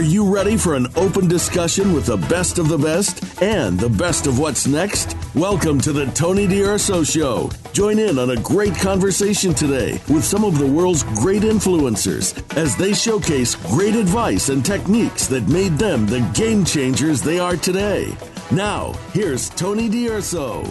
Are you ready for an open discussion with the best of the best and the best of what's next? Welcome to the Tony D'Urso Show. Join in on a great conversation today with some of the world's great influencers as they showcase great advice and techniques that made them the game changers they are today. Now, here's Tony D'Urso.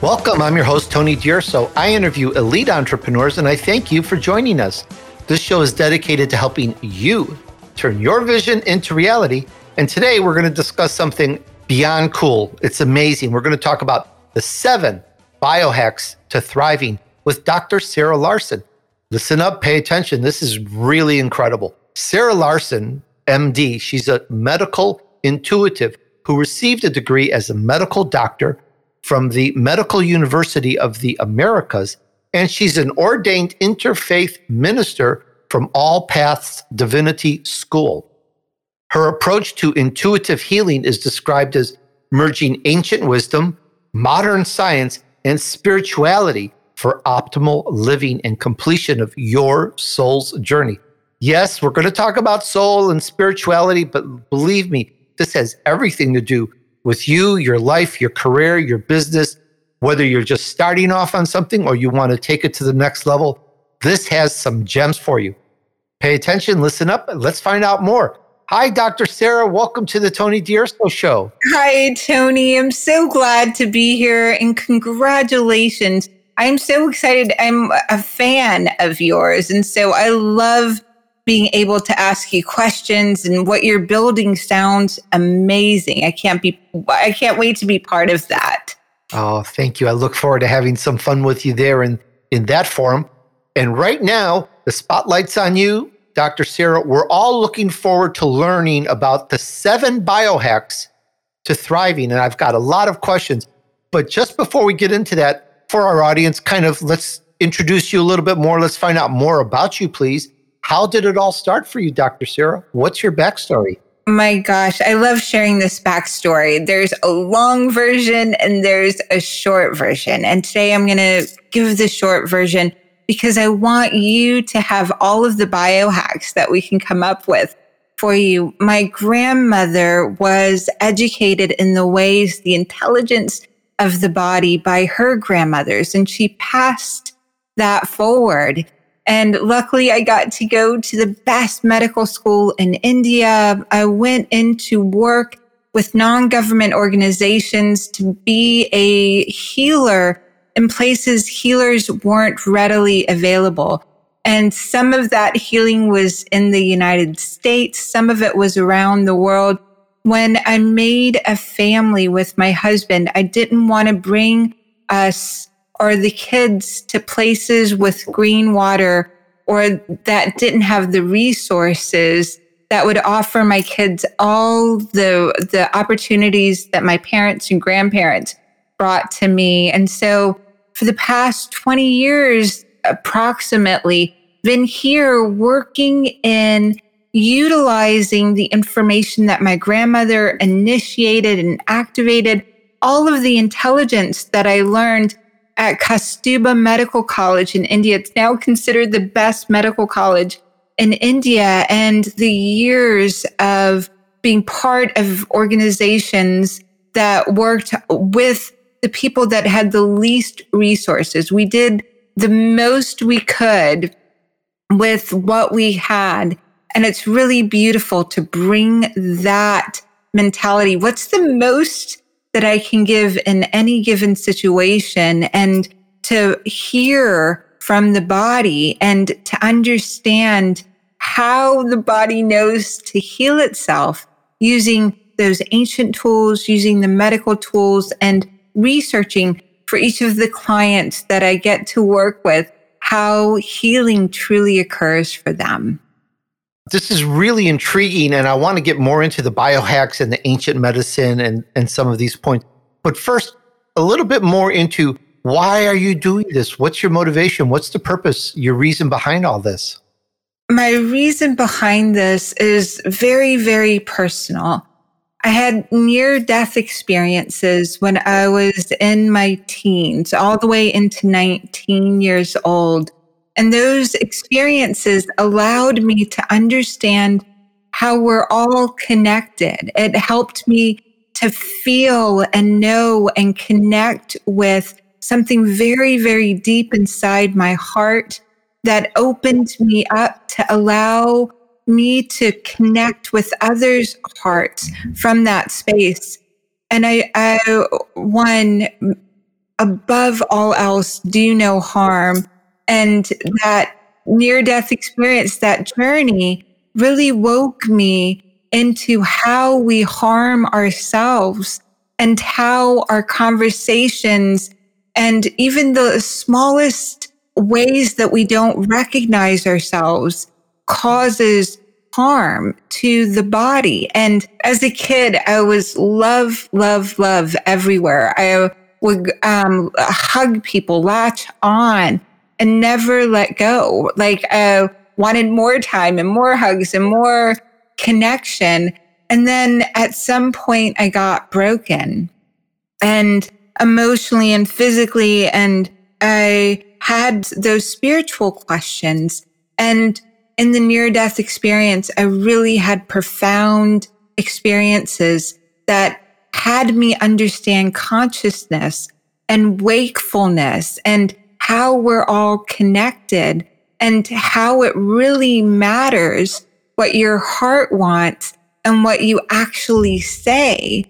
Welcome. I'm your host, Tony D'Urso. I interview elite entrepreneurs, and I thank you for joining us. This show is dedicated to helping you turn your vision into reality. And today we're going to discuss something beyond cool. It's amazing. We're going to talk about the seven biohacks to thriving with Dr. Sarah Larsen. Listen up, pay attention. This is really incredible. Sarah Larsen, MD, she's a medical intuitive who received a degree as a medical doctor from the Medical University of the Americas, and she's an ordained interfaith minister from All Paths Divinity School. Her approach to intuitive healing is described as merging ancient wisdom, modern science, and spirituality for optimal living and completion of your soul's journey. Yes, we're going to talk about soul and spirituality, but believe me, this has everything to do with you, your life, your career, your business, whether you're just starting off on something or you want to take it to the next level. This has some gems for you. Pay attention, listen up, let's find out more. Hi, Dr. Sarah. Welcome to the Tony D'Urso Show. Hi, Tony. I'm so glad to be here and congratulations. I'm so excited. I'm a fan of yours. And so I love being able to ask you questions and what you're building sounds amazing. I can't be, I can't wait to be part of that. Oh, thank you. I look forward to having some fun with you there in, in that forum. And right now, the spotlight's on you. Dr. Sarah, we're all looking forward to learning about the seven biohacks to thriving. And I've got a lot of questions. But just before we get into that, for our audience, kind of let's introduce you a little bit more. Let's find out more about you, please. How did it all start for you, Dr. Sarah? What's your backstory? My gosh, I love sharing this backstory. There's a long version and there's a short version. And today I'm going to give the short version because I want you to have all of the biohacks that we can come up with for you. My grandmother was educated in the ways, the intelligence of the body by her grandmothers, and she passed that forward. And luckily, I got to go to the best medical school in India. I went into work with non government organizations to be a healer in places healers weren't readily available. And some of that healing was in the United States. Some of it was around the world. When I made a family with my husband, I didn't want to bring us or the kids to places with green water or that didn't have the resources that would offer my kids all the the opportunities that my parents and grandparents brought to me. And so for the past 20 years, approximately, been here working in utilizing the information that my grandmother initiated and activated, all of the intelligence that I learned at Kasturba Medical College in India. It's now considered the best medical college in India, and the years of being part of organizations that worked with the people that had the least resources. We did the most we could with what we had. And it's really beautiful to bring that mentality. What's the most that I can give in any given situation and to hear from the body and to understand how the body knows to heal itself using those ancient tools, using the medical tools and researching for each of the clients that I get to work with how healing truly occurs for them. This is really intriguing, and I want to get more into the biohacks and the ancient medicine and, and some of these points. But first, a little bit more into why are you doing this? What's your motivation? What's the purpose, your reason behind all this? My reason behind this is very, very personal. I had near death experiences when I was in my teens, all the way into 19 years old. And those experiences allowed me to understand how we're all connected. It helped me to feel and know and connect with something very, very deep inside my heart that opened me up to allow me to connect with others' hearts mm-hmm. from that space. And I, I one above all else, do no harm. And that near death experience, that journey really woke me into how we harm ourselves and how our conversations and even the smallest ways that we don't recognize ourselves causes harm to the body. And as a kid, I was love, love, love everywhere. I would um, hug people, latch on, and never let go. Like I wanted more time and more hugs and more connection. And then at some point, I got broken and emotionally and physically. And I had those spiritual questions. And in the near death experience, I really had profound experiences that had me understand consciousness and wakefulness and how we're all connected and how it really matters what your heart wants and what you actually say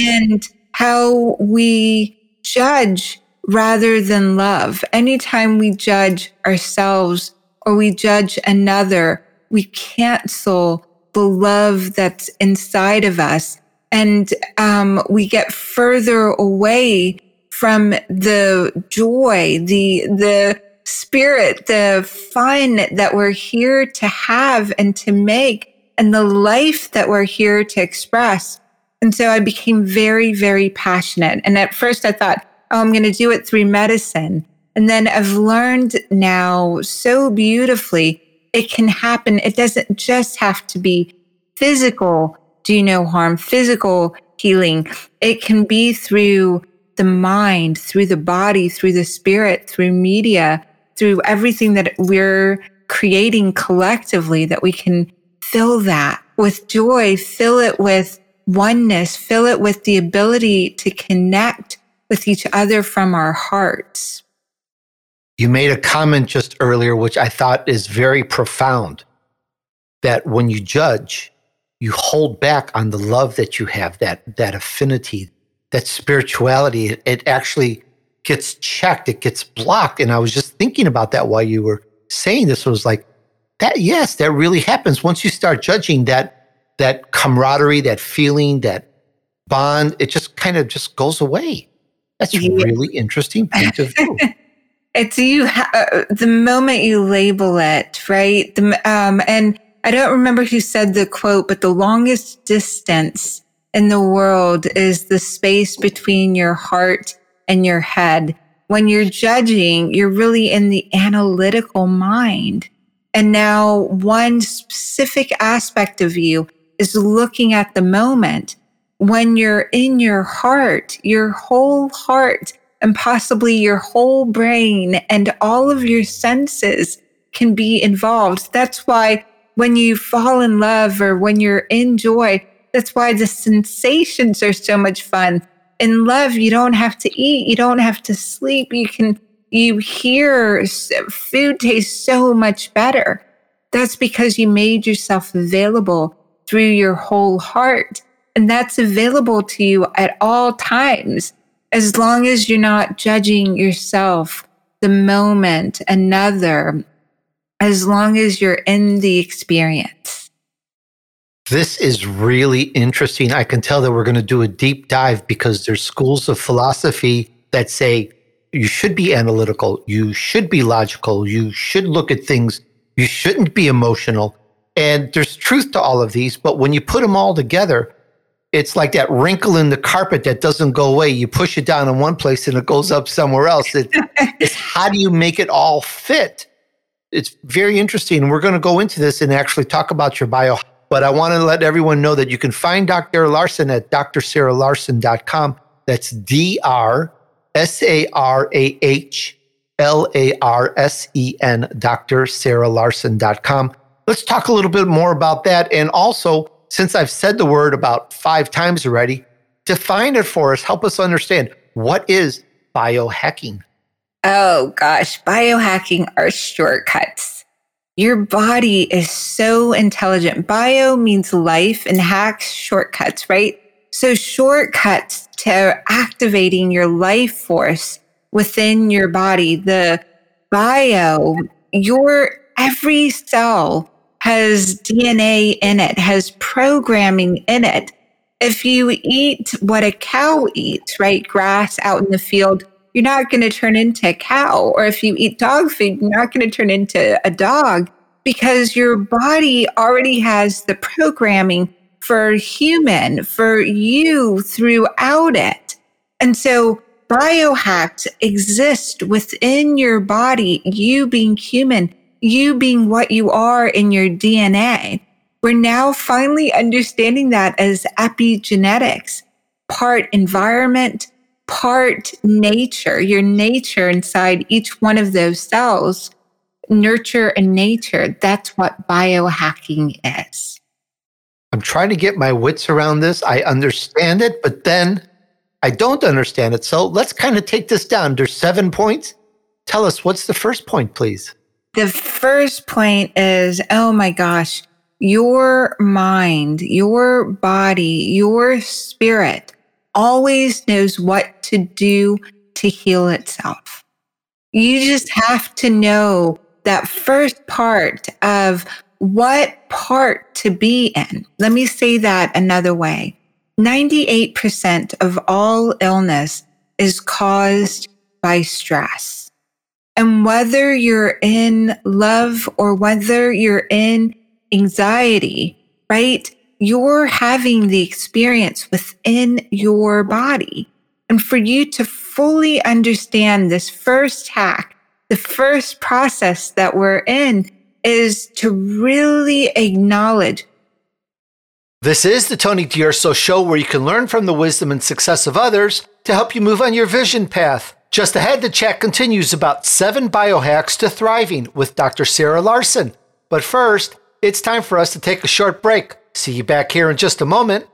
and how we judge rather than love. Anytime we judge ourselves or we judge another, we cancel the love that's inside of us. And um, we get further away from the joy, the, the spirit, the fun that we're here to have and to make and the life that we're here to express. And so I became very, very passionate. And at first I thought, oh, I'm going to do it through medicine. And then I've learned now so beautifully it can happen. It doesn't just have to be physical, do no harm, physical healing. It can be through the mind, through the body, through the spirit, through media, through everything that we're creating collectively, that we can fill that with joy, fill it with oneness, fill it with the ability to connect with each other from our hearts. You made a comment just earlier, which I thought is very profound that when you judge, you hold back on the love that you have, that, that affinity, that spirituality. It, it actually gets checked, it gets blocked. And I was just thinking about that while you were saying this. I was like, that, yes, that really happens. Once you start judging that, that camaraderie, that feeling, that bond, it just kind of just goes away. That's yeah. really interesting point of view. It's you, ha- uh, the moment you label it, right? The, um, and I don't remember who said the quote, but the longest distance in the world is the space between your heart and your head. When you're judging, you're really in the analytical mind. And now one specific aspect of you is looking at the moment. When you're in your heart, your whole heart and possibly your whole brain and all of your senses can be involved. That's why when you fall in love or when you're in joy, that's why the sensations are so much fun in love, you don't have to eat, you don't have to sleep. You can, you hear food tastes so much better. That's because you made yourself available through your whole heart. And that's available to you at all times, as long as you're not judging yourself, the moment, another, as long as you're in the experience. This is really interesting. I can tell that we're going to do a deep dive because there's schools of philosophy that say you should be analytical, you should be logical, you should look at things, you shouldn't be emotional. And there's truth to all of these, but when you put them all together, it's like that wrinkle in the carpet that doesn't go away. You push it down in one place and it goes up somewhere else. It, it's how do you make it all fit? It's very interesting. We're going to go into this and actually talk about your bio but I want to let everyone know that you can find Dr. Larsen at drsarahlarsen.com. That's D R S A R A H L A R S E N, drsarahlarsen.com. let's talk a little bit more about that. And also, since I've said the word about five times already, define it for us. Help us understand what is biohacking. Oh gosh, biohacking are shortcuts. Your body is so intelligent. Bio means life and hacks shortcuts, right? So shortcuts to activating your life force within your body, the bio, your every cell has DNA in it, has programming in it. If you eat what a cow eats, right? Grass out in the field, you're not going to turn into a cow. Or if you eat dog food, you're not going to turn into a dog because your body already has the programming for human, for you throughout it. And so biohacks exist within your body, you being human, you being what you are in your DNA. We're now finally understanding that as epigenetics, part environment, part nature, your nature inside each one of those cells, nurture and nature. That's what biohacking is. I'm trying to get my wits around this. I understand it, but then I don't understand it. So let's kind of take this down. There's seven points. Tell us what's the first point, please. The first point is oh my gosh, your mind, your body, your spirit always knows what to do to heal itself. You just have to know that first part of what part to be in. Let me say that another way 98% of all illness is caused by stress. And whether you're in love or whether you're in anxiety, right? You're having the experience within your body. And for you to fully understand this first hack, the first process that we're in is to really acknowledge. This is the Tony D'Urso Show, where you can learn from the wisdom and success of others to help you move on your vision path. Just ahead, the chat continues about seven biohacks to thriving with Dr. Sarah Larsen. But first, it's time for us to take a short break. See you back here in just a moment.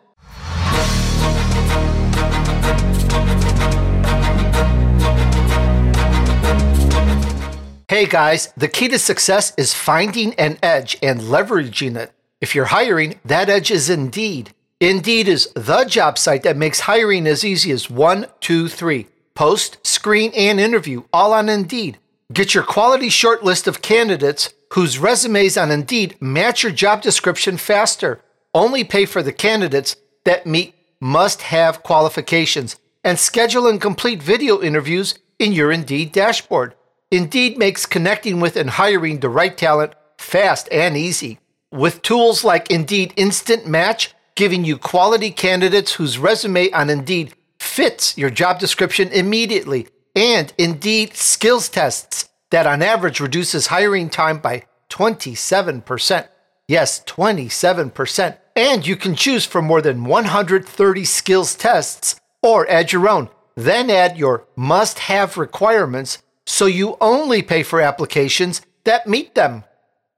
Hey guys, the key to success is finding an edge and leveraging it. If you're hiring, that edge is Indeed. Indeed is the job site that makes hiring as easy as one, two, three. Post, screen, and interview all on Indeed. Get your quality short list of candidates whose resumes on Indeed match your job description faster. Only pay for the candidates that meet must have qualifications and schedule and complete video interviews in your Indeed dashboard. Indeed makes connecting with and hiring the right talent fast and easy. With tools like Indeed Instant Match, giving you quality candidates whose resume on Indeed fits your job description immediately, and Indeed skills tests that on average reduces hiring time by 27%. Yes, 27%. And you can choose from more than 130 skills tests or add your own. Then add your must have requirements so you only pay for applications that meet them.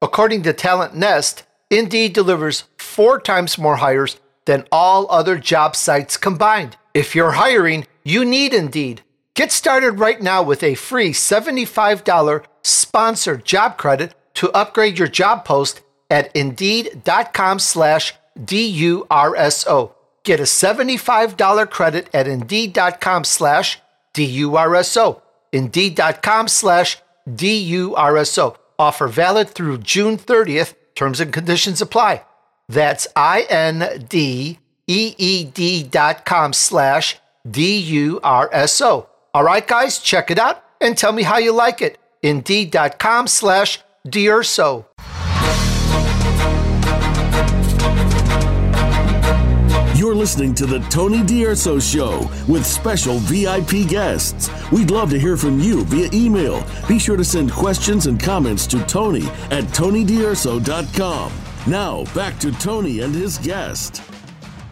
According to TalentNest, Indeed delivers four times more hires than all other job sites combined. If you're hiring, you need Indeed. Get started right now with a free $75 sponsored job credit to upgrade your job post at indeed.com slash D-U-R-S-O. Get a $75 credit at indeed.com slash D-U-R-S-O indeed.com slash D-U-R-S-O. Offer valid through June 30th. Terms and conditions apply. That's I-N-D-E-E-D dot com slash D-U-R-S-O. All right, guys, check it out and tell me how you like it. Indeed.com slash D'Urso. You're listening to the Tony D'Urso Show with special VIP guests. We'd love to hear from you via email. Be sure to send questions and comments to Tony at TonyDurso.com. Now, back to Tony and his guest.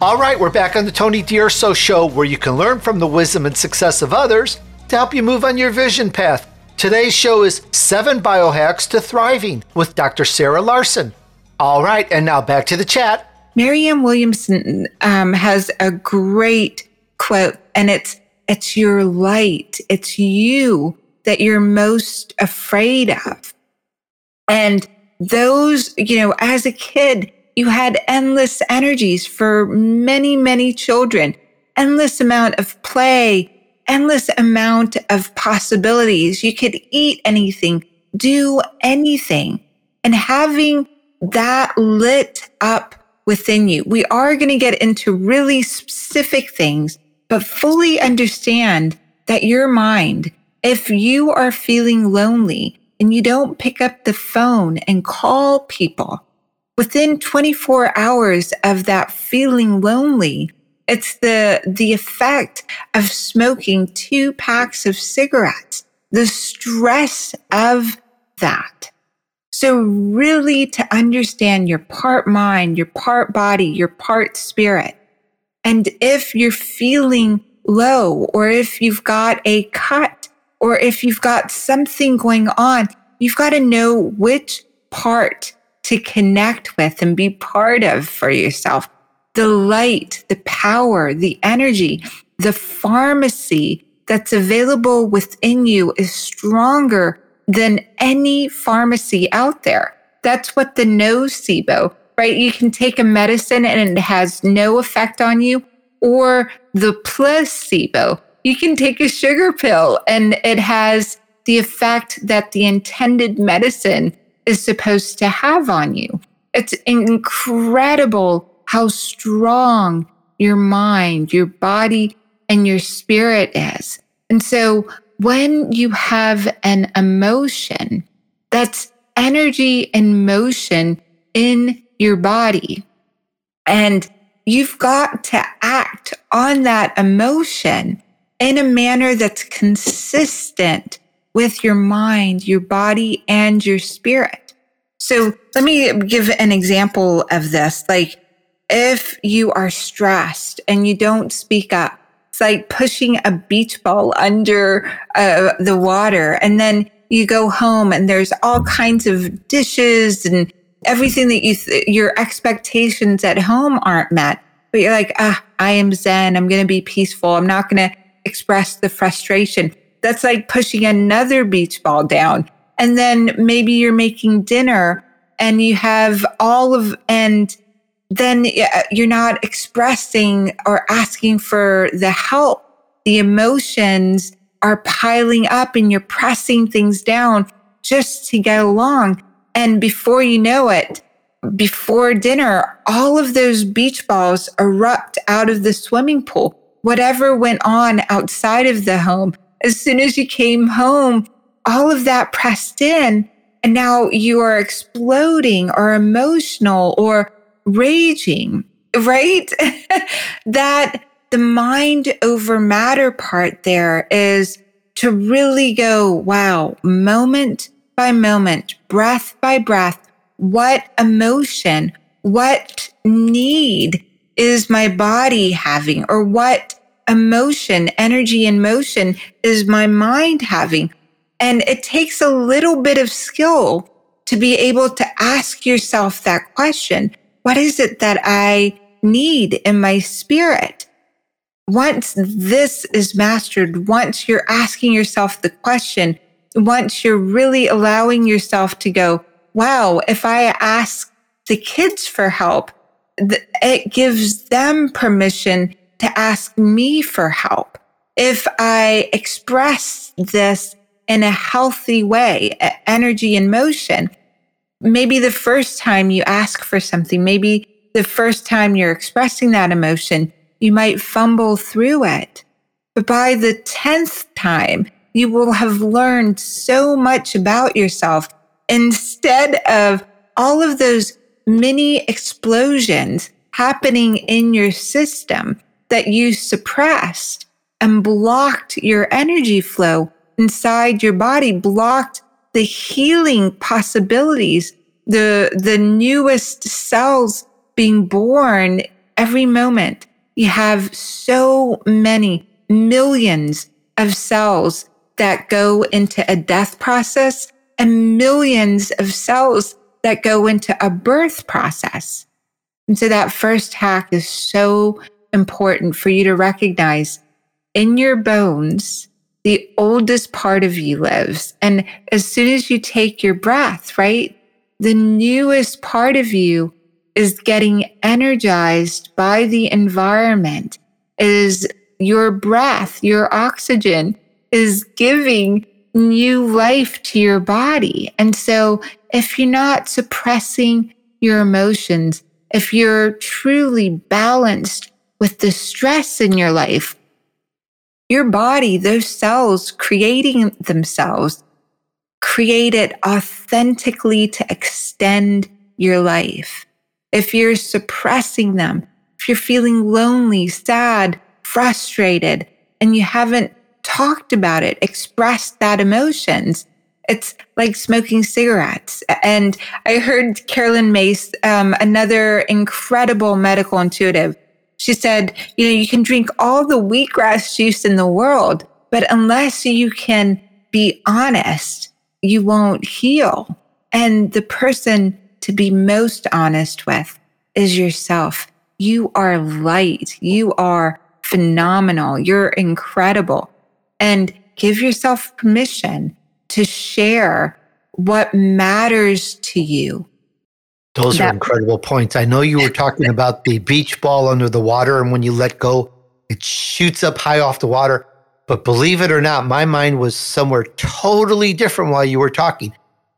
All right, we're back on the Tony D'Urso Show where you can learn from the wisdom and success of others to help you move on your vision path. Today's show is Seven Biohacks to Thriving with Dr. Sarah Larsen. All right, and now back to the chat. Marianne Williamson um, has a great quote, and it's it's your light, it's you that you're most afraid of. And those, you know, as a kid, you had endless energies for many, many children, endless amount of play, endless amount of possibilities. You could eat anything, do anything. And having that lit up within you, we are going to get into really specific things, but fully understand that your mind, if you are feeling lonely and you don't pick up the phone and call people, within 24 hours of that feeling lonely, it's the, the effect of smoking two packs of cigarettes, the stress of that. So really to understand your part mind, your part body, your part spirit. And if you're feeling low or if you've got a cut or if you've got something going on, you've got to know which part to connect with and be part of for yourself the light, the power, the energy, the pharmacy that's available within you is stronger than any pharmacy out there. That's what the nocebo, right? You can take a medicine and it has no effect on you, or the placebo. You can take a sugar pill and it has the effect that the intended medicine is supposed to have on you. It's incredible how strong your mind, your body, and your spirit is. And so when you have an emotion that's energy and motion in your body, and you've got to act on that emotion in a manner that's consistent with your mind, your body, and your spirit. So let me give an example of this. Like if you are stressed and you don't speak up, it's like pushing a beach ball under uh, the water. And then you go home and there's all kinds of dishes and everything that you, th- your expectations at home aren't met. But you're like, ah, I am Zen. I'm going to be peaceful. I'm not going to express the frustration. That's like pushing another beach ball down. And then maybe you're making dinner and you have all of, and then you're not expressing or asking for the help. The emotions are piling up and you're pressing things down just to get along. And before you know it, before dinner, all of those beach balls erupt out of the swimming pool. Whatever went on outside of the home, as soon as you came home, all of that pressed in. And now you are exploding or emotional or raging, right? that the mind over matter part there is to really go, wow, moment by moment, breath by breath, what emotion, what need is my body having or what emotion, energy and motion is my mind having? And it takes a little bit of skill to be able to ask yourself that question what is it that I need in my spirit? Once this is mastered, once you're asking yourself the question, once you're really allowing yourself to go, wow, if I ask the kids for help, it gives them permission to ask me for help. If I express this in a healthy way, energy and motion, maybe the first time you ask for something, maybe the first time you're expressing that emotion, you might fumble through it. But by the 10th time, you will have learned so much about yourself instead of all of those mini explosions happening in your system that you suppressed and blocked your energy flow inside your body, blocked the healing possibilities, the, the newest cells being born every moment. You have so many millions of cells that go into a death process and millions of cells that go into a birth process. And so that first hack is so important for you to recognize in your bones, the oldest part of you lives. And as soon as you take your breath, right, the newest part of you is getting energized by the environment, is your breath, your oxygen is giving new life to your body. And so if you're not suppressing your emotions, if you're truly balanced with the stress in your life, your body, those cells creating themselves, created authentically to extend your life. If you're suppressing them, if you're feeling lonely, sad, frustrated, and you haven't talked about it, expressed that emotions, it's like smoking cigarettes. And I heard Caroline Myss, um, another incredible medical intuitive, she said, you know, you can drink all the wheatgrass juice in the world, but unless you can be honest, you won't heal. And the person to be most honest with is yourself. You are light. You are phenomenal. You're incredible. And give yourself permission to share what matters to you those that, are incredible points. I know you were talking about the beach ball under the water, and when you let go, it shoots up high off the water. But believe it or not, my mind was somewhere totally different while you were talking.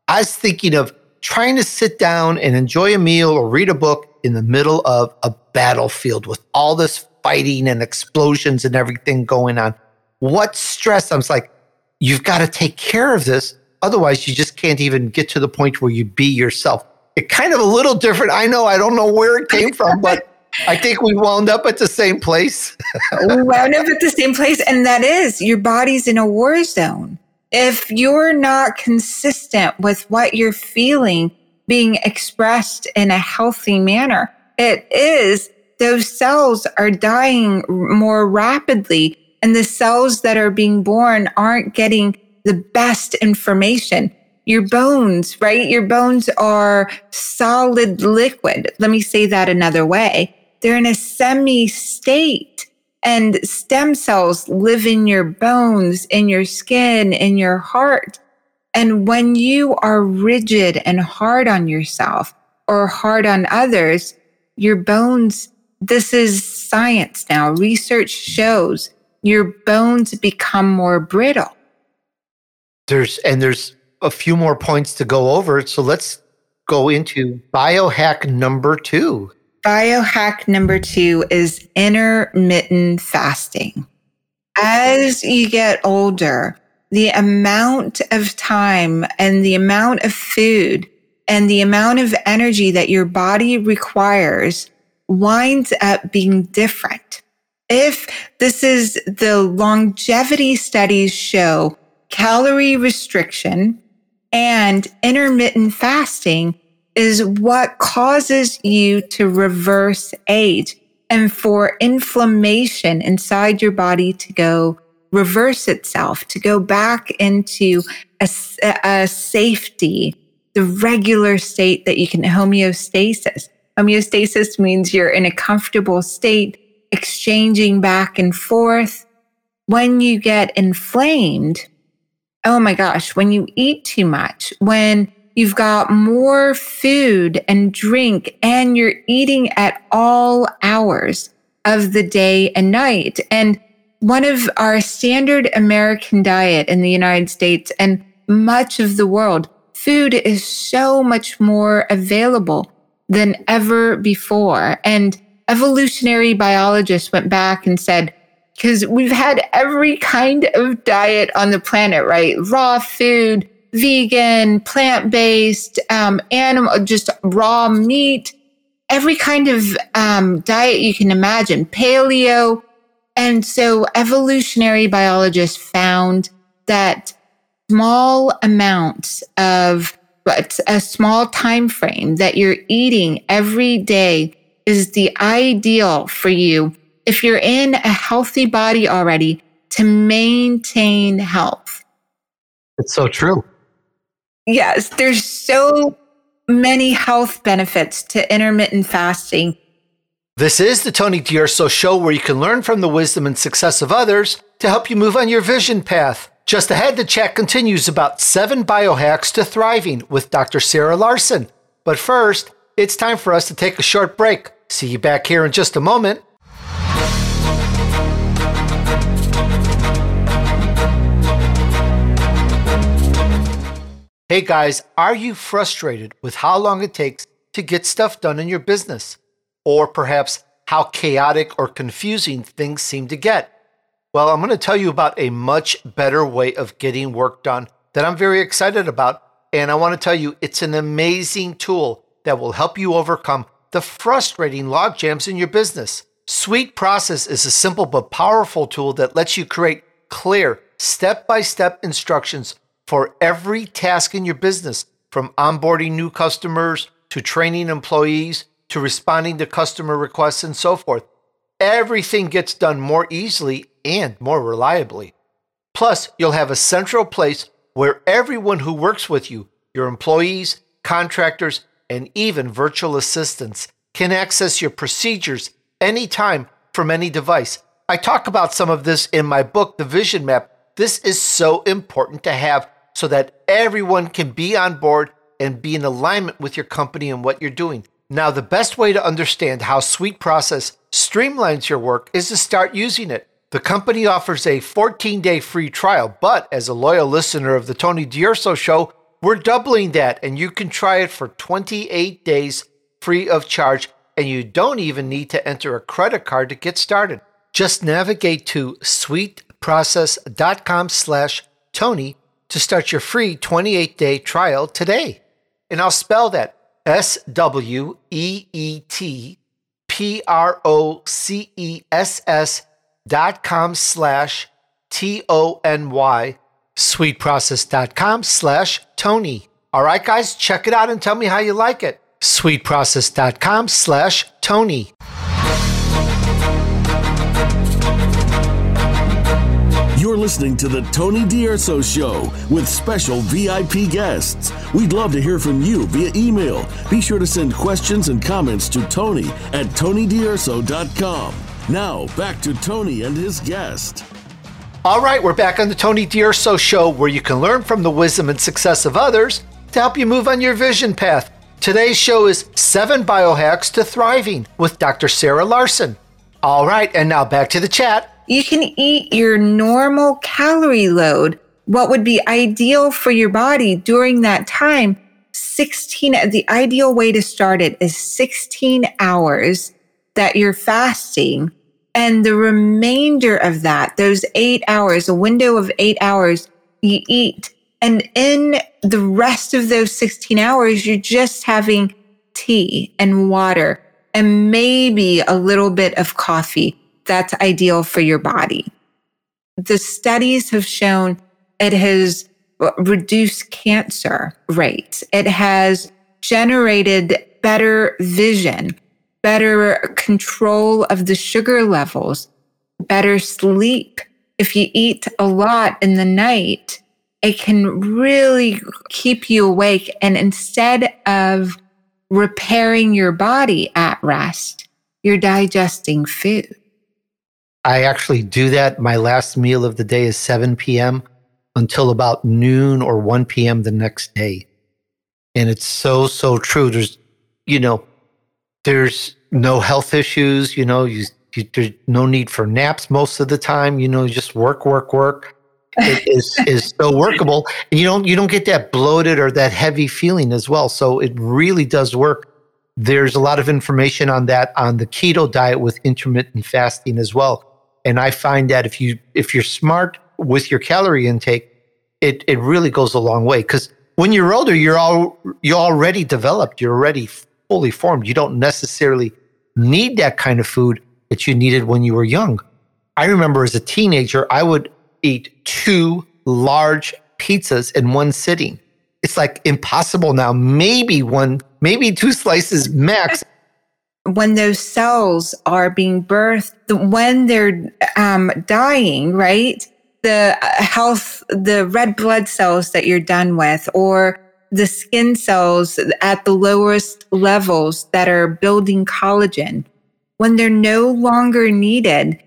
I was thinking of trying to sit down and enjoy a meal or read a book in the middle of a battlefield with all this fighting and explosions and everything going on. What stress? I was like, you've got to take care of this. Otherwise, you just can't even get to the point where you be yourself it kind of a little different. I know I don't know where it came from, but I think we wound up at the same place. we wound up at the same place, and that is your body's in a war zone. If you're not consistent with what you're feeling being expressed in a healthy manner, it is those cells are dying more rapidly, and the cells that are being born aren't getting the best information your bones, right? Your bones are solid liquid. Let me say that another way. They're in a semi state and stem cells live in your bones, in your skin, in your heart. And when you are rigid and hard on yourself or hard on others, your bones, this is science now. Research shows your bones become more brittle. There's, and there's a few more points to go over. So let's go into biohack number two. Biohack number two is intermittent fasting. As you get older, the amount of time and the amount of food and the amount of energy that your body requires winds up being different. If this is the longevity studies show calorie restriction and intermittent fasting is what causes you to reverse age and for inflammation inside your body to go reverse itself, to go back into a, a safety, the regular state that you can homeostasis. Homeostasis means you're in a comfortable state, exchanging back and forth. When you get inflamed, oh my gosh, when you eat too much, when you've got more food and drink and you're eating at all hours of the day and night. And one of our standard American diet in the United States and much of the world, food is so much more available than ever before. And evolutionary biologists went back and said, because we've had every kind of diet on the planet, right? Raw food, vegan, plant based, um, animal, just raw meat, every kind of um, diet you can imagine, paleo. And so evolutionary biologists found that small amounts of but a small time frame that you're eating every day is the ideal for you if you're in a healthy body already, to maintain health. It's so true. Yes, there's so many health benefits to intermittent fasting. This is the Tony D'Urso Show, where you can learn from the wisdom and success of others to help you move on your vision path. Just ahead, the chat continues about seven biohacks to thriving with Dr. Sarah Larsen. But first, it's time for us to take a short break. See you back here in just a moment. Hey guys, are you frustrated with how long it takes to get stuff done in your business? Or perhaps how chaotic or confusing things seem to get? Well, I'm going to tell you about a much better way of getting work done that I'm very excited about. And I want to tell you it's an amazing tool that will help you overcome the frustrating log jams in your business. SweetProcess is a simple but powerful tool that lets you create clear, step by step instructions for every task in your business, from onboarding new customers to training employees to responding to customer requests and so forth. Everything gets done more easily and more reliably. Plus, you'll have a central place where everyone who works with you, your employees, contractors, and even virtual assistants, can access your procedures anytime from any device. I talk about some of this in my book, The Vision Map. This is so important to have so that everyone can be on board and be in alignment with your company and what you're doing. Now, the best way to understand how SweetProcess streamlines your work is to start using it. The company offers a 14 day free trial, but as a loyal listener of the Tony D'Urso show, we're doubling that and you can try it for 28 days free of charge and you don't even need to enter a credit card to get started. Just navigate to sweetprocess.com slash Tony to start your free 28 day trial today. And I'll spell that S W E E T P R O C E S S dot com slash T O N Y, sweetprocess.com slash Tony. All right, guys, check it out and tell me how you like it. Sweetprocess.com slash Tony. You're listening to the Tony D'Urso Show with special VIP guests. We'd love to hear from you via email. Be sure to send questions and comments to Tony at TonyDurso.com. Now, back to Tony and his guest. All right, we're back on the Tony D'Urso Show where you can learn from the wisdom and success of others to help you move on your vision path. Today's show is Seven Biohacks to Thriving with Dr. Sarah Larsen. All right, and now back to the chat you can eat your normal calorie load, what would be ideal for your body during that time. 16, the ideal way to start it is 16 hours that you're fasting. And the remainder of that, those eight hours, a window of eight hours, you eat. And in the rest of those 16 hours, you're just having tea and water and maybe a little bit of coffee that's ideal for your body. The studies have shown it has reduced cancer rates. It has generated better vision, better control of the sugar levels, better sleep. If you eat a lot in the night, it can really keep you awake. And instead of repairing your body at rest, you're digesting food. I actually do that. My last meal of the day is 7 p.m. until about noon or 1 p.m. the next day. And it's so, so true. There's, you know, there's no health issues, you know, you, you, there's no need for naps most of the time, you know, you just work, work, work. It is is so workable. And you don't you don't get that bloated or that heavy feeling as well. So it really does work. There's a lot of information on that on the keto diet with intermittent fasting as well and I find that if you if you're smart with your calorie intake, it it really goes a long way. Because when you're older, you're all you're already developed. You're already fully formed. You don't necessarily need that kind of food that you needed when you were young. I remember as a teenager, I would eat two large pizzas in one sitting. It's like impossible now. Maybe one, maybe two slices max when those cells are being birthed, when they're um, dying, right? The uh, health, the red blood cells that you're done with, or the skin cells at the lowest levels that are building collagen, when they're no longer needed,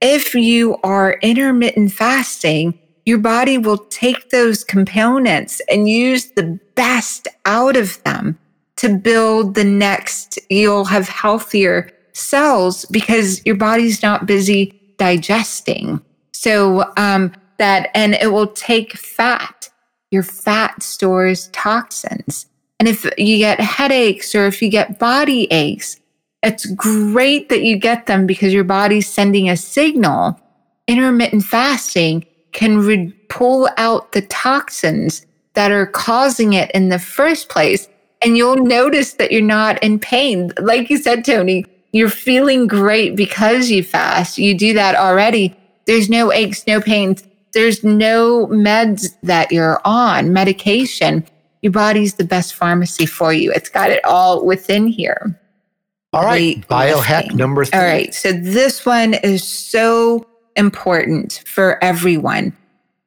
if you are intermittent fasting, your body will take those components and use the best out of them to build the next. You'll have healthier cells because your body's not busy digesting. So, um, that, and it will take fat. Your fat stores toxins. And if you get headaches or if you get body aches, it's great that you get them because your body's sending a signal. Intermittent fasting can re- pull out the toxins that are causing it in the first place. And you'll notice that you're not in pain. Like you said, Tony, you're feeling great because you fast. You do that already. There's no aches, no pains. There's no meds that you're on, medication. Your body's the best pharmacy for you. It's got it all within here. All right. Biohack number three. All right. So this one is so important for everyone.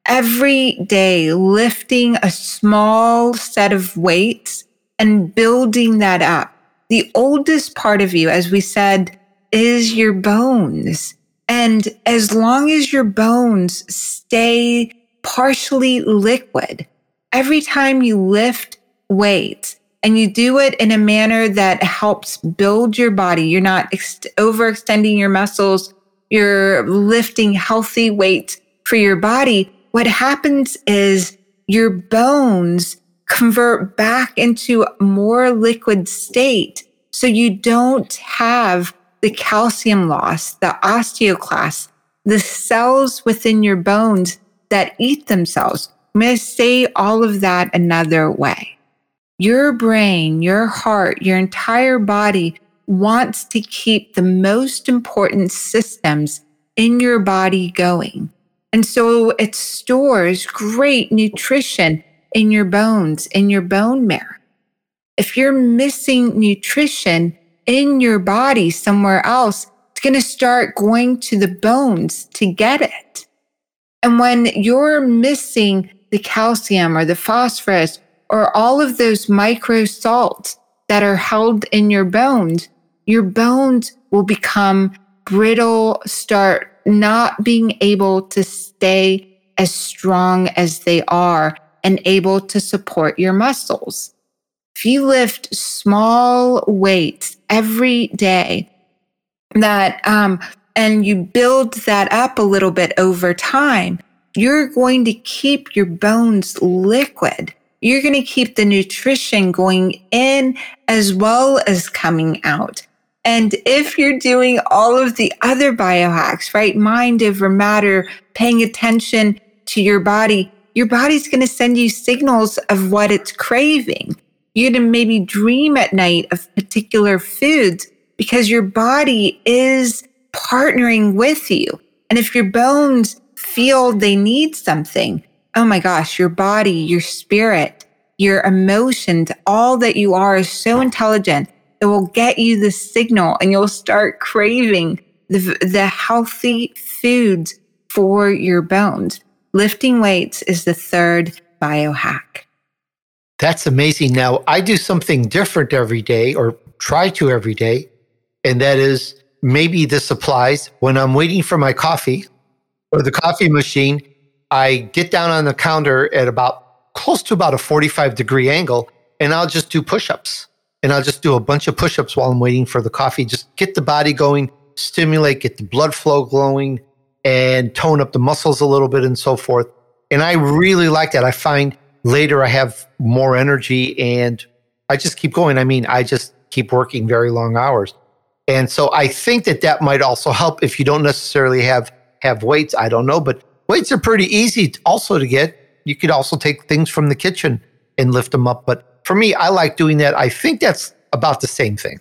Every day, lifting a small set of weights and building that up. The oldest part of you, as we said, is your bones. And as long as your bones stay partially liquid, every time you lift weights and you do it in a manner that helps build your body, you're not ex- overextending your muscles, you're lifting healthy weights for your body. What happens is your bones convert back into more liquid state. So you don't have the calcium loss, the osteoclast, the cells within your bones that eat themselves. I'm going to say all of that another way. Your brain, your heart, your entire body wants to keep the most important systems in your body going. And so it stores great nutrition in your bones, in your bone marrow. If you're missing nutrition, in your body somewhere else, it's going to start going to the bones to get it. And when you're missing the calcium or the phosphorus or all of those micro salts that are held in your bones, your bones will become brittle, start not being able to stay as strong as they are and able to support your muscles. If you lift small weights every day that, um, and you build that up a little bit over time, you're going to keep your bones liquid. You're going to keep the nutrition going in as well as coming out. And if you're doing all of the other biohacks, right? Mind over matter, paying attention to your body, your body's going to send you signals of what it's craving. You're going to maybe dream at night of particular foods because your body is partnering with you. And if your bones feel they need something, oh my gosh, your body, your spirit, your emotions, all that you are is so intelligent. It will get you the signal and you'll start craving the, the healthy foods for your bones. Lifting weights is the third biohack. That's amazing. Now, I do something different every day or try to every day. And that is maybe this applies when I'm waiting for my coffee or the coffee machine. I get down on the counter at about close to about a 45 degree angle and I'll just do push ups. And I'll just do a bunch of push ups while I'm waiting for the coffee. Just get the body going, stimulate, get the blood flow glowing, and tone up the muscles a little bit and so forth. And I really like that. I find later I have more energy and I just keep going. I mean, I just keep working very long hours. And so I think that that might also help if you don't necessarily have have weights. I don't know, but weights are pretty easy also to get. You could also take things from the kitchen and lift them up. But for me, I like doing that. I think that's about the same thing.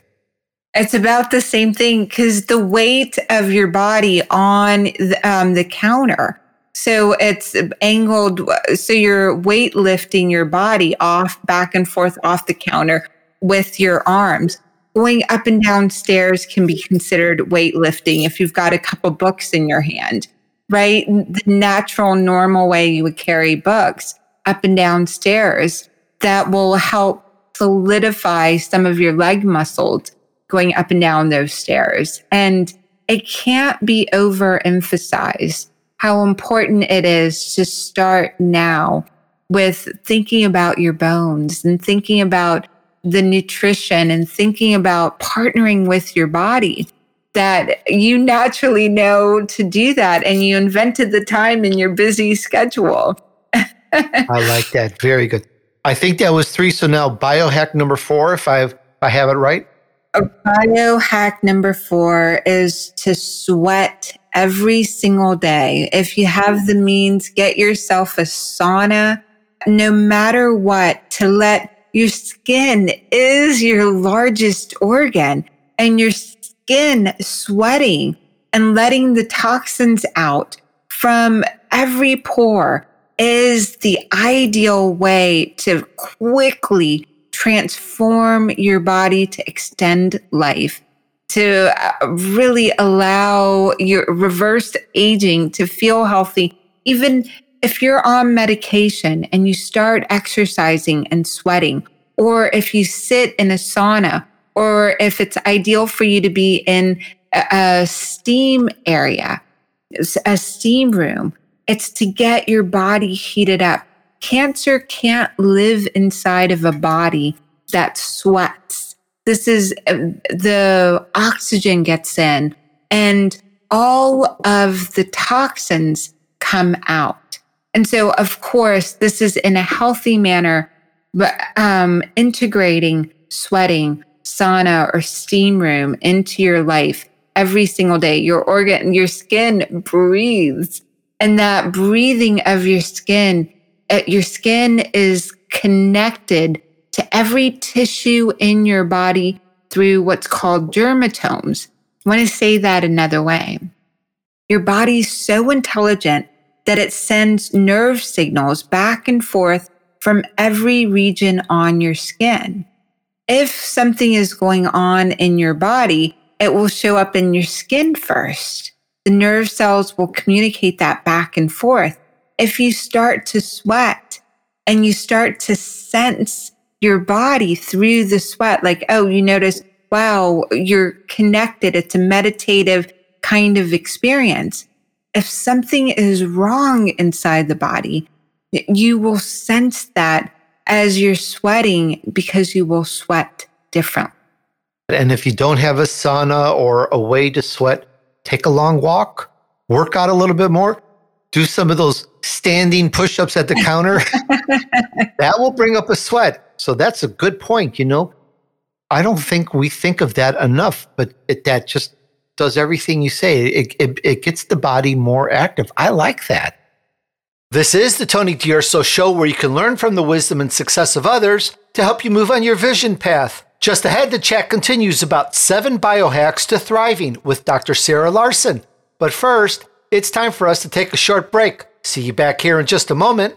It's about the same thing because the weight of your body on the, um, the counter so it's angled. So you're weight lifting your body off, back and forth off the counter with your arms. Going up and down stairs can be considered weightlifting if you've got a couple books in your hand, right? The natural, normal way you would carry books up and down stairs that will help solidify some of your leg muscles going up and down those stairs. And it can't be overemphasized how important it is to start now with thinking about your bones and thinking about the nutrition and thinking about partnering with your body that you naturally know to do that and you invented the time in your busy schedule. I like that. Very good. I think that was three. So now biohack number four, if I if I have it right. A biohack number four is to sweat every single day. If you have the means, get yourself a sauna, no matter what, to let your skin is your largest organ and your skin sweating and letting the toxins out from every pore is the ideal way to quickly transform your body to extend life, to uh, really allow your reversed aging to feel healthy, even if you're on medication and you start exercising and sweating, or if you sit in a sauna, or if it's ideal for you to be in a, a steam area, a steam room, it's to get your body heated up. Cancer can't live inside of a body that sweats. This is uh, the oxygen gets in and all of the toxins come out. And so, of course, this is in a healthy manner, but um, integrating sweating, sauna, or steam room into your life every single day. Your organ, your skin breathes, and that breathing of your skin, Uh, your skin is connected to every tissue in your body through what's called dermatomes. I want to say that another way. Your body's so intelligent that it sends nerve signals back and forth from every region on your skin. If something is going on in your body, it will show up in your skin first. The nerve cells will communicate that back and forth. If you start to sweat and you start to sense your body through the sweat, like, oh, you notice, wow, you're connected. It's a meditative kind of experience if something is wrong inside the body, you will sense that as you're sweating because you will sweat different. And if you don't have a sauna or a way to sweat, take a long walk, work out a little bit more, do some of those standing push ups at the counter. that will bring up a sweat. So that's a good point. You know, I don't think we think of that enough, but it, that just does everything you say. It, it, it gets the body more active. I like that. This is the Tony D'Urso show where you can learn from the wisdom and success of others to help you move on your vision path. Just ahead, the chat continues about seven biohacks to thriving with Dr. Sarah Larsen. But first, it's time for us to take a short break. See you back here in just a moment.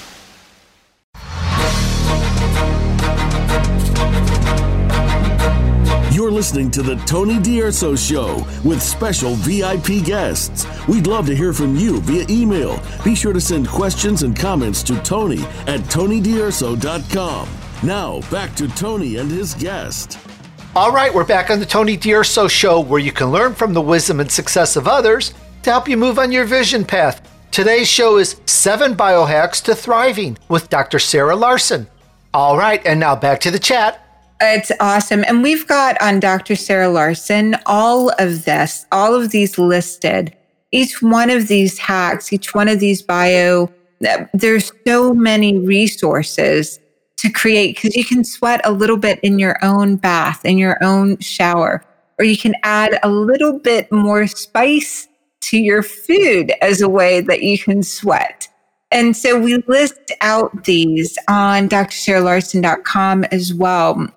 Listening to the Tony D'Urso Show with special VIP guests. We'd love to hear from you via email. Be sure to send questions and comments to Tony at TonyDurso.com. Now, back to Tony and his guest. All right, we're back on the Tony D'Urso Show where you can learn from the wisdom and success of others to help you move on your vision path. Today's show is Seven Biohacks to Thriving with Dr. Sarah Larsen. All right, and now back to the chat. It's awesome. And we've got on Dr. Sarah Larsen all of this, all of these listed. Each one of these hacks, each one of these bio, there's so many resources to create because you can sweat a little bit in your own bath, in your own shower, or you can add a little bit more spice to your food as a way that you can sweat. And so we list out these on drsarahlarsen.com as well.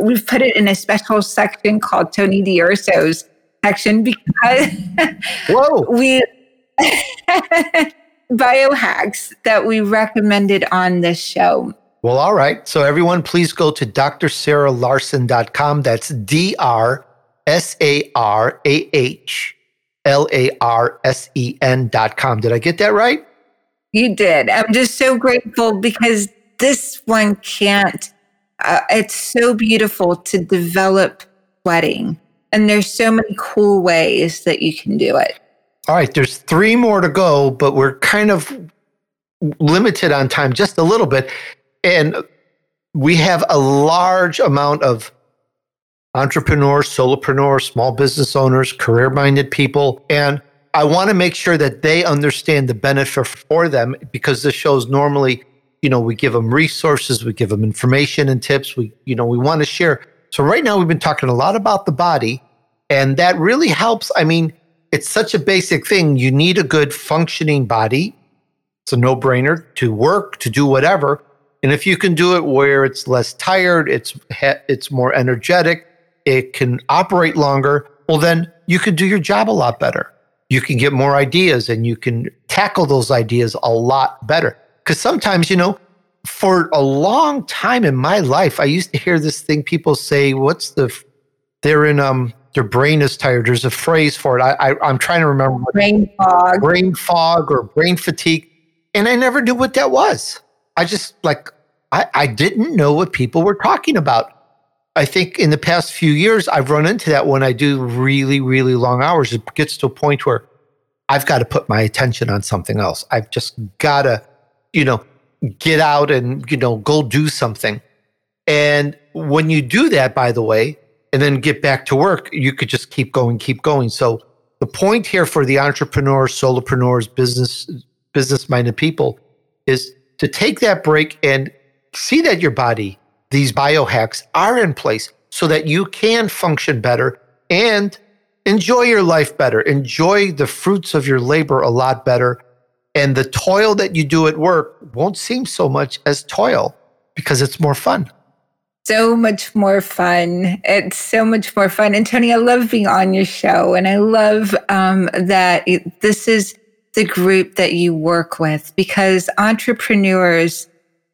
We've put it in a special section called Tony D'Urso's section because Whoa. we biohacks that we recommended on this show. Well, all right. So, everyone, please go to drsarahlarsen.com. That's D R S A R A H L A R S E N dot com. Did I get that right? You did. I'm just so grateful because this one can't, uh, it's so beautiful to develop sweating. And there's so many cool ways that you can do it. All right. There's three more to go, but we're kind of limited on time just a little bit. And we have a large amount of entrepreneurs, solopreneurs, small business owners, career minded people. And I want to make sure that they understand the benefit for them because the shows normally, you know, we give them resources, we give them information and tips. We, you know, we want to share. So right now we've been talking a lot about the body and that really helps. I mean, it's such a basic thing. You need a good functioning body. It's a no brainer to work, to do whatever. And if you can do it where it's less tired, it's it's more energetic, it can operate longer, well then you can do your job a lot better. You can get more ideas and you can tackle those ideas a lot better. Cuz sometimes, you know, for a long time in my life, I used to hear this thing people say, what's the they're in um their brain is tired. There's a phrase for it. I, I am trying to remember. Brain fog. Brain fog or brain fatigue, and I never knew what that was. I just like I, I didn't know what people were talking about. I think in the past few years, I've run into that when I do really, really long hours. It gets to a point where I've got to put my attention on something else. I've just got to, you know, get out and, you know, go do something. And when you do that, by the way, and then get back to work, you could just keep going, keep going. So the point here for the entrepreneurs, solopreneurs, business, business minded people is to take that break and see that your body these biohacks are in place so that you can function better and enjoy your life better, enjoy the fruits of your labor a lot better. And the toil that you do at work won't seem so much as toil because it's more fun. So much more fun. It's so much more fun. And Tony, I love being on your show. And I love um, that this is the group that you work with because entrepreneurs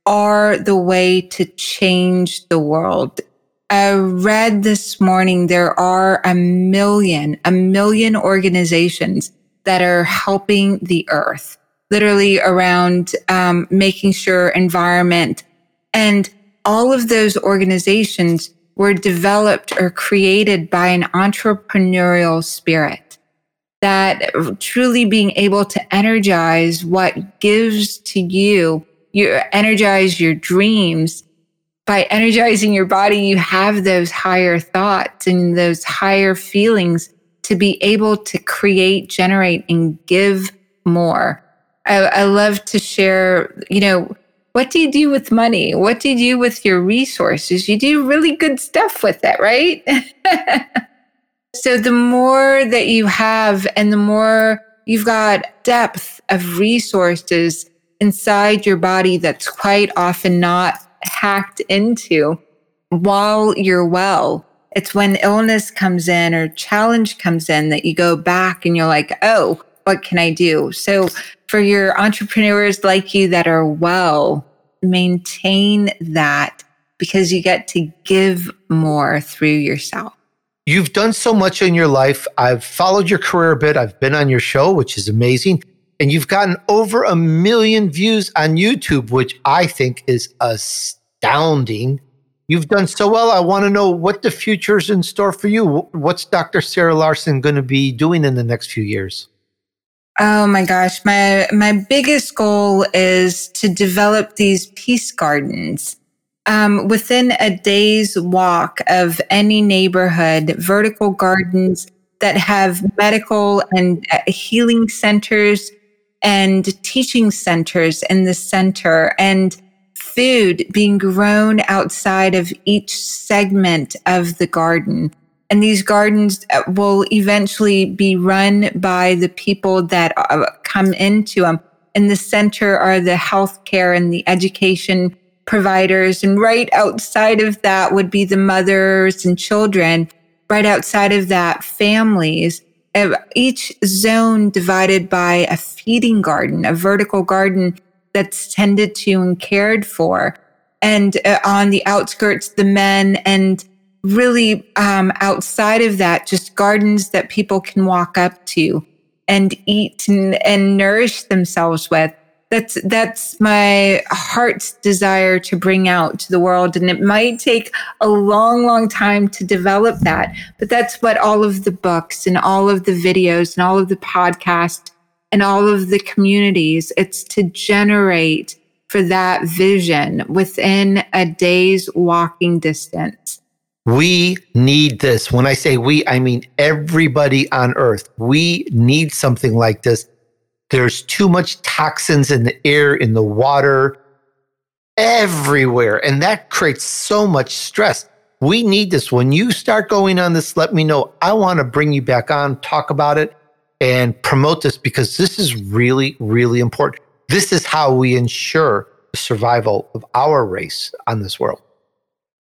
are the way to change the world. I read this morning there are a million, a million organizations that are helping the earth, literally around um, making sure environment. And all of those organizations were developed or created by an entrepreneurial spirit that truly being able to energize what gives to you you energize your dreams by energizing your body you have those higher thoughts and those higher feelings to be able to create generate and give more I, I love to share you know what do you do with money what do you do with your resources you do really good stuff with it right so the more that you have and the more you've got depth of resources inside your body that's quite often not hacked into while you're well. It's when illness comes in or challenge comes in that you go back and you're like, oh, what can I do? So, for your entrepreneurs like you that are well, maintain that because you get to give more through yourself. You've done so much in your life. I've followed your career a bit. I've been on your show, which is amazing and you've gotten over a million views on YouTube, which I think is astounding. You've done so well. I want to know what the future is in store for you. What's Dr. Sarah Larsen going to be doing in the next few years? Oh my gosh, my my biggest goal is to develop these peace gardens. Um, within a day's walk of any neighborhood, vertical gardens that have medical and uh, healing centers and teaching centers in the center and food being grown outside of each segment of the garden. And these gardens uh, will eventually be run by the people that uh, come into them. In the center are the healthcare and the education providers. And right outside of that would be the mothers and children. Right outside of that, families. Each zone divided by a feeding garden, a vertical garden that's tended to and cared for. And uh, on the outskirts, the men and really um, outside of that, just gardens that people can walk up to and eat and, and nourish themselves with. That's that's my heart's desire to bring out to the world, and it might take a long, long time to develop that. But that's what all of the books and all of the videos and all of the podcasts and all of the communities. It's to generate for that vision within a day's walking distance. We need this. When I say we, I mean everybody on earth. We need something like this. There's too much toxins in the air, in the water, everywhere. And that creates so much stress. We need this. When you start going on this, let me know. I want to bring you back on, talk about it, and promote this because this is really, really important. This is how we ensure the survival of our race on this world.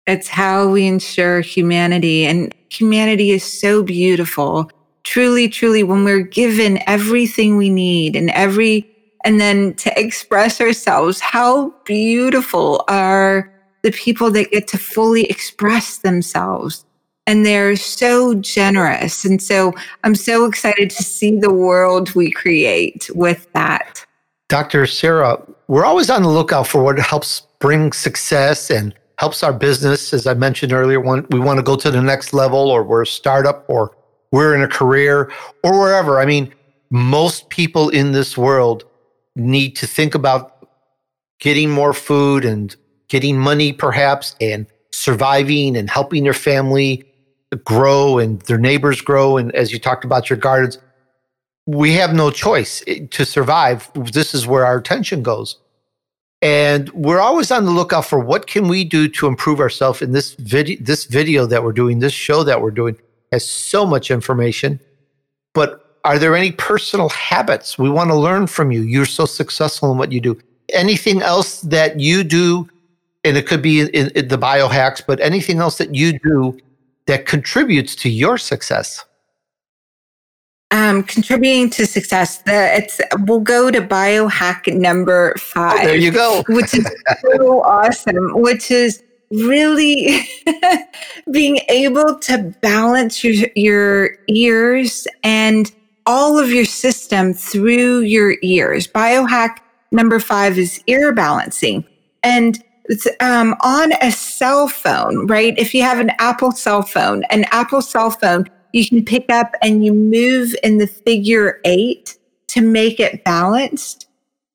It's how we ensure humanity. And humanity is so beautiful. Truly, truly, when we're given everything we need and every, and then to express ourselves, how beautiful are the people that get to fully express themselves. And they're so generous. And so I'm so excited to see the world we create with that. Dr. Sarah, we're always on the lookout for what helps bring success and helps our business. As I mentioned earlier, when we want to go to the next level, or we're a startup, or we're in a career, or wherever. I mean, most people in this world need to think about getting more food and getting money, perhaps, and surviving and helping their family grow and their neighbors grow. And as you talked about your gardens, we have no choice eh, to survive. This is where our attention goes and we're always on the lookout for what can we do to improve ourselves in this video this video that we're doing this show that we're doing has so much information. But are there any personal habits we want to learn from you? You're so successful in what you do. Anything else that you do and it could be in, in the biohacks but anything else that you do that contributes to your success um, contributing to success. The it's we'll go to biohack number five. Oh, there you go. which is so awesome. Which is really being able to balance your your ears and all of your system through your ears. Biohack number five is ear balancing, and it's um, on a cell phone, right? If you have an Apple cell phone, an Apple cell phone you can pick up and you move in the figure eight to make it balanced.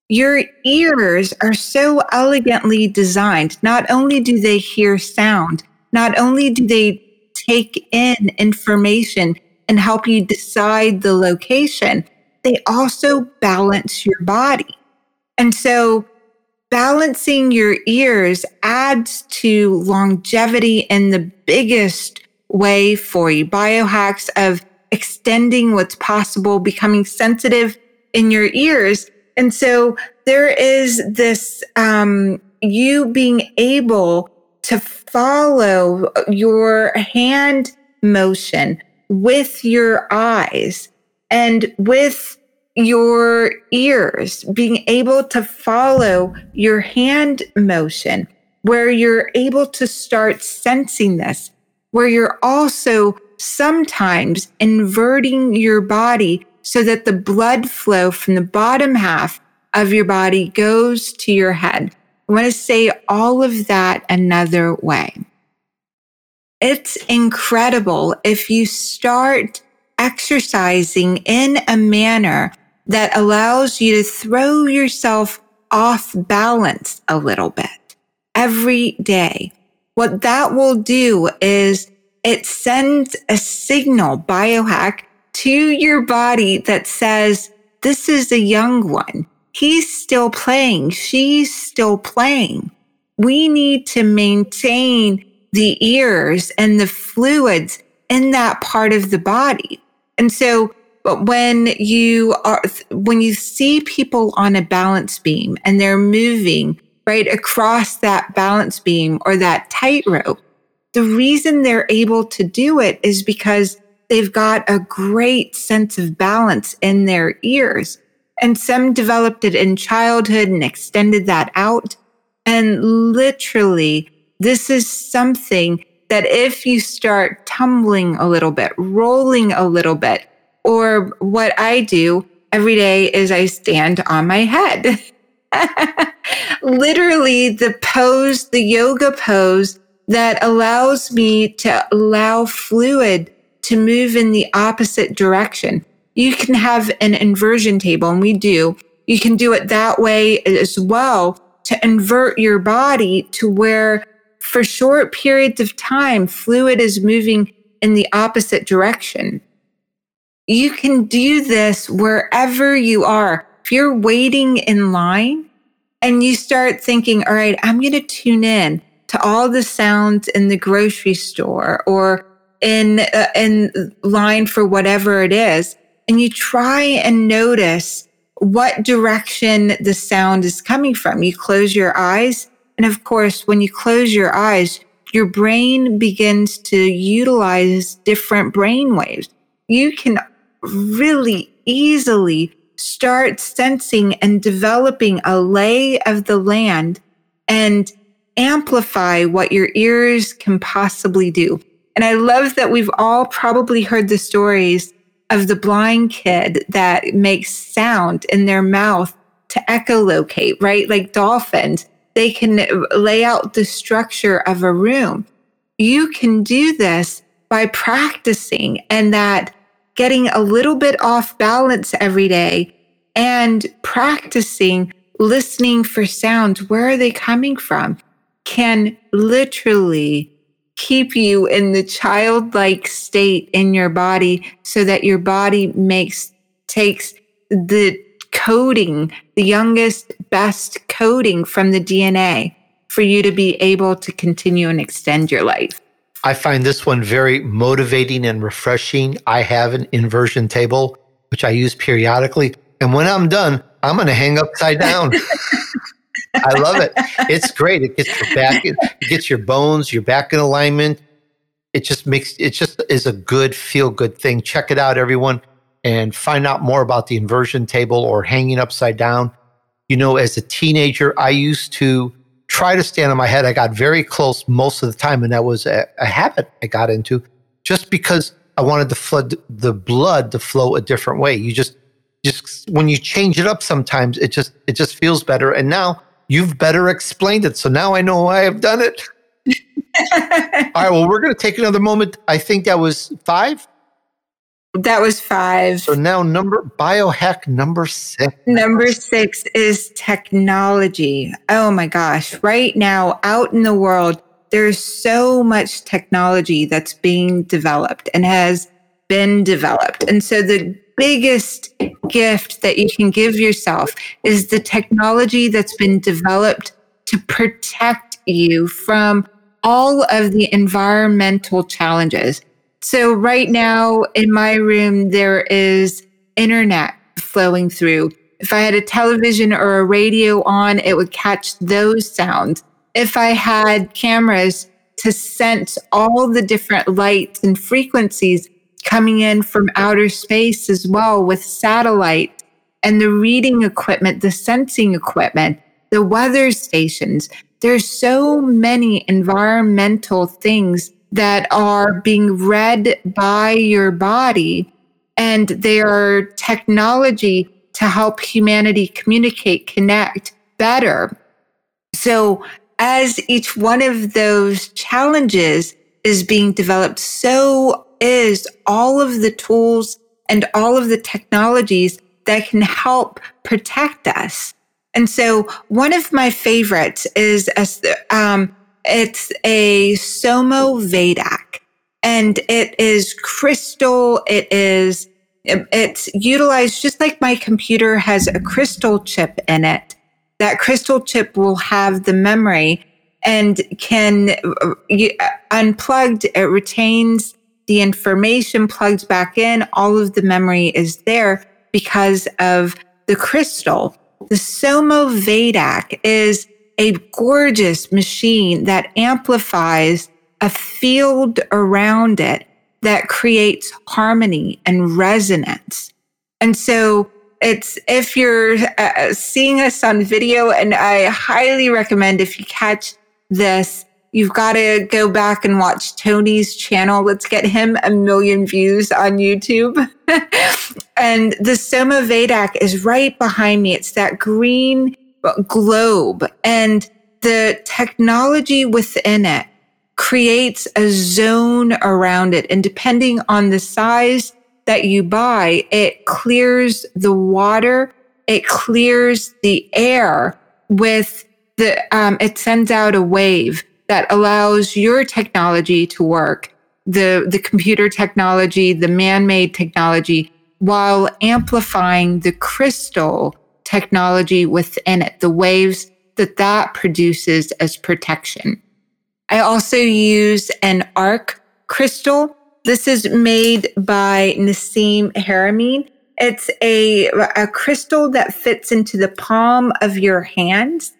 Your ears are so elegantly designed. Not only do they hear sound, not only do they take in information and help you decide the location, they also balance your body. And so balancing your ears adds to longevity in the biggest way for you. Biohacks of extending what's possible, becoming sensitive in your ears. And so there is this, um, you being able to follow your hand motion with your eyes and with your ears, being able to follow your hand motion, where you're able to start sensing this where you're also sometimes inverting your body so that the blood flow from the bottom half of your body goes to your head. I want to say all of that another way. It's incredible if you start exercising in a manner that allows you to throw yourself off balance a little bit every day what that will do is it sends a signal biohack to your body that says, this is a young one. He's still playing. She's still playing. We need to maintain the ears and the fluids in that part of the body. And so, but when you are, when you see people on a balance beam and they're moving right across that balance beam or that tightrope. The reason they're able to do it is because they've got a great sense of balance in their ears. And some developed it in childhood and extended that out. And literally, this is something that if you start tumbling a little bit, rolling a little bit, or what I do every day is I stand on my head. Literally, the pose, the yoga pose that allows me to allow fluid to move in the opposite direction. You can have an inversion table, and we do. You can do it that way as well to invert your body to where for short periods of time, fluid is moving in the opposite direction. You can do this wherever you are. If you're waiting in line and you start thinking, all right, I'm going to tune in to all the sounds in the grocery store or in, uh, in line for whatever it is, and you try and notice what direction the sound is coming from. You close your eyes. And of course, when you close your eyes, your brain begins to utilize different brain waves. You can really easily start sensing and developing a lay of the land and amplify what your ears can possibly do. And I love that we've all probably heard the stories of the blind kid that makes sound in their mouth to echolocate, right? Like dolphins, they can lay out the structure of a room. You can do this by practicing and that getting a little bit off balance every day and practicing listening for sounds. Where are they coming from? Can literally keep you in the childlike state in your body so that your body makes takes the coding, the youngest, best coding from the DNA for you to be able to continue and extend your life. I find this one very motivating and refreshing. I have an inversion table, which I use periodically. And when I'm done, I'm going to hang upside down. I love it. It's great. It gets your back, it gets your bones, your back in alignment. It just makes it just is a good feel good thing. Check it out, everyone, and find out more about the inversion table or hanging upside down. You know, as a teenager, I used to try to stand on my head. I got very close most of the time, and that was a, a habit I got into just because I wanted the flood the blood to flow a different way. You just just when you change it up sometimes it just it just feels better. And now You've better explained it. So now I know why I've done it. All right. Well, we're going to take another moment. I think that was five. That was five. So now number biohack number six. Number six is technology. Oh my gosh. Right now, out in the world, there's so much technology that's being developed and has been developed. And so the biggest gift that you can give yourself is the technology that's been developed to protect you from all of the environmental challenges. So right now in my room, there is internet flowing through. If I had a television or a radio on, it would catch those sounds. If I had cameras to sense all the different lights and frequencies coming in from outer space as well with satellite and the reading equipment, the sensing equipment, the weather stations. There's so many environmental things that are being read by your body and they are technology to help humanity communicate, connect better. So as each one of those challenges is being developed, so is all of the tools and all of the technologies that can help protect us. And so one of my favorites is um, it's a Soma Vedak and it is crystal. It is, it's utilized just like my computer has a crystal chip in it. That crystal chip will have the memory and can uh, unplugged, it retains the information plugged back in, all of the memory is there because of the crystal. The Soma Vedak is a gorgeous machine that amplifies a field around it that creates harmony and resonance. And so it's if you're uh, seeing us on video, and I highly recommend if you catch this, you've got to go back and watch Tony's channel. Let's get him a million views on YouTube. and the Soma Vedak is right behind me. It's that green globe and the technology within it creates a zone around it. And depending on the size that you buy, it clears the water, it clears the air with the, um, it sends out a wave that allows your technology to work, the, the computer technology, the man-made technology, while amplifying the crystal technology within it, the waves that that produces as protection. I also use an arc crystal. This is made by Nassim Haramein. It's a, a crystal that fits into the palm of your hands.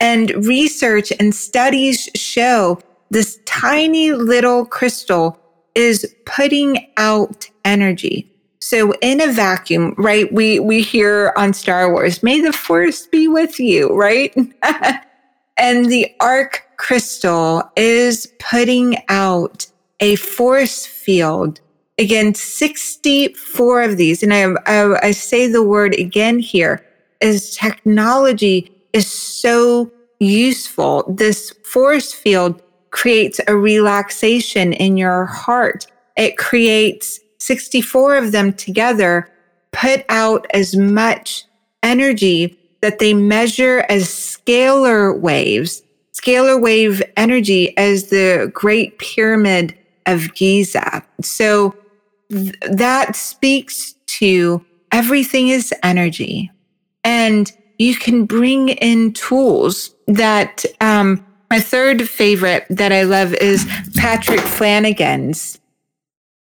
And research and studies show this tiny little crystal is putting out energy. So in a vacuum, right? We we hear on Star Wars, "May the Force be with you," right? and the arc crystal is putting out a force field. Again, 64 of these. And I, I, I say the word again here is technology is so useful. This force field creates a relaxation in your heart. It creates 64 of them together, put out as much energy that they measure as scalar waves scalar wave energy as the Great Pyramid of Giza. So th- that speaks to everything is energy. And you can bring in tools that, um, my third favorite that I love is Patrick Flanagan's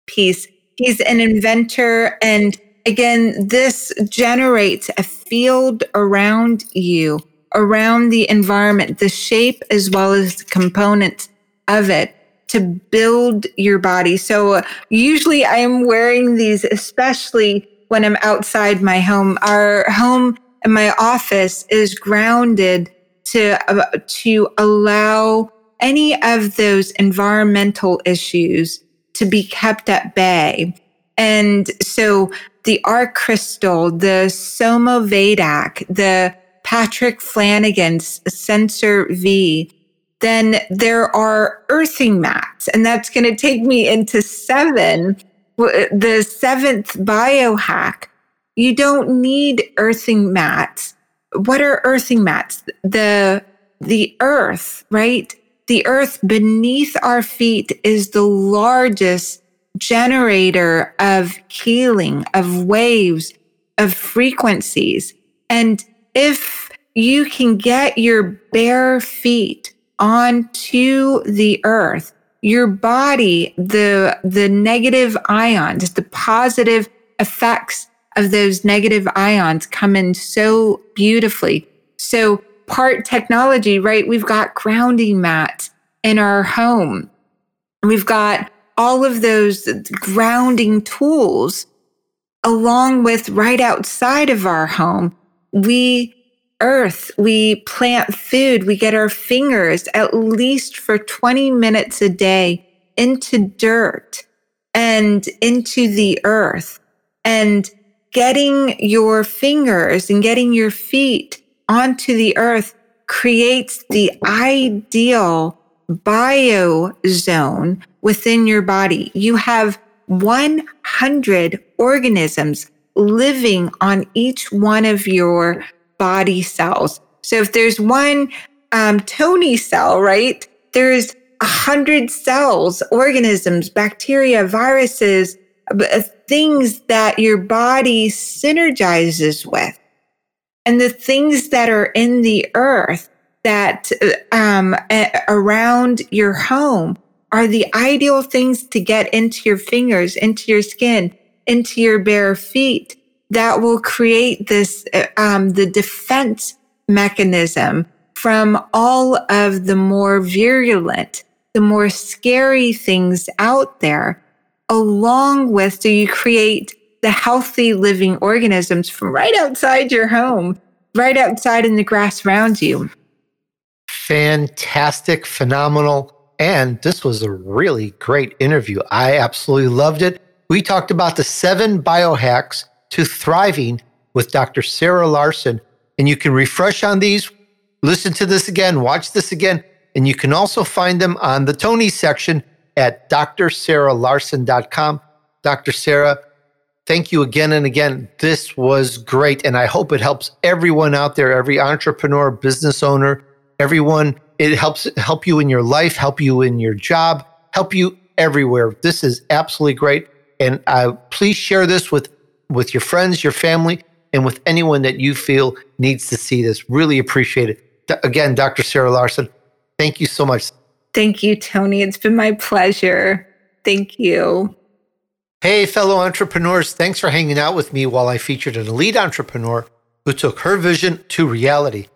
piece. He's an inventor. And again, this generates a field around you around the environment, the shape as well as the components of it to build your body. So usually I am wearing these, especially when I'm outside my home. Our home and my office is grounded to, uh, to allow any of those environmental issues to be kept at bay. And so the arc crystal, the Soma Vedak, the Patrick Flanagan's Sensor V, then there are earthing mats. And that's going to take me into seven, the seventh biohack. You don't need earthing mats. What are earthing mats? The, the earth, right? The earth beneath our feet is the largest generator of healing, of waves, of frequencies. And if you can get your bare feet onto the earth, your body, the, the negative ions, the positive effects of those negative ions come in so beautifully. So part technology, right? We've got grounding mats in our home. We've got all of those grounding tools along with right outside of our home we earth, we plant food, we get our fingers at least for 20 minutes a day into dirt and into the earth and getting your fingers and getting your feet onto the earth creates the ideal bio zone within your body. You have 100 organisms living on each one of your body cells. So if there's one um, Tony cell, right, there's a hundred cells, organisms, bacteria, viruses, things that your body synergizes with. And the things that are in the earth that uh, um, around your home are the ideal things to get into your fingers, into your skin, into your bare feet that will create this, um, the defense mechanism from all of the more virulent, the more scary things out there, along with so you create the healthy living organisms from right outside your home, right outside in the grass around you. Fantastic, phenomenal. And this was a really great interview. I absolutely loved it. We talked about the seven biohacks to thriving with Dr. Sarah Larsen. And you can refresh on these, listen to this again, watch this again. And you can also find them on the Tony section at drsarahlarsen.com. Dr. Sarah, thank you again and again. This was great. And I hope it helps everyone out there, every entrepreneur, business owner, everyone. It helps help you in your life, help you in your job, help you everywhere. This is absolutely great. And uh, please share this with, with your friends, your family, and with anyone that you feel needs to see this. Really appreciate it. Again, Dr. Sarah Larsen, thank you so much. Thank you, Tony. It's been my pleasure. Thank you. Hey, fellow entrepreneurs, thanks for hanging out with me while I featured an elite entrepreneur who took her vision to reality.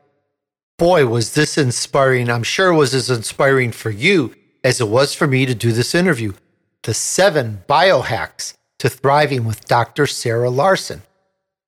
Boy, was this inspiring. I'm sure it was as inspiring for you as it was for me to do this interview. The seven biohacks to thriving with Dr. Sarah Larsen.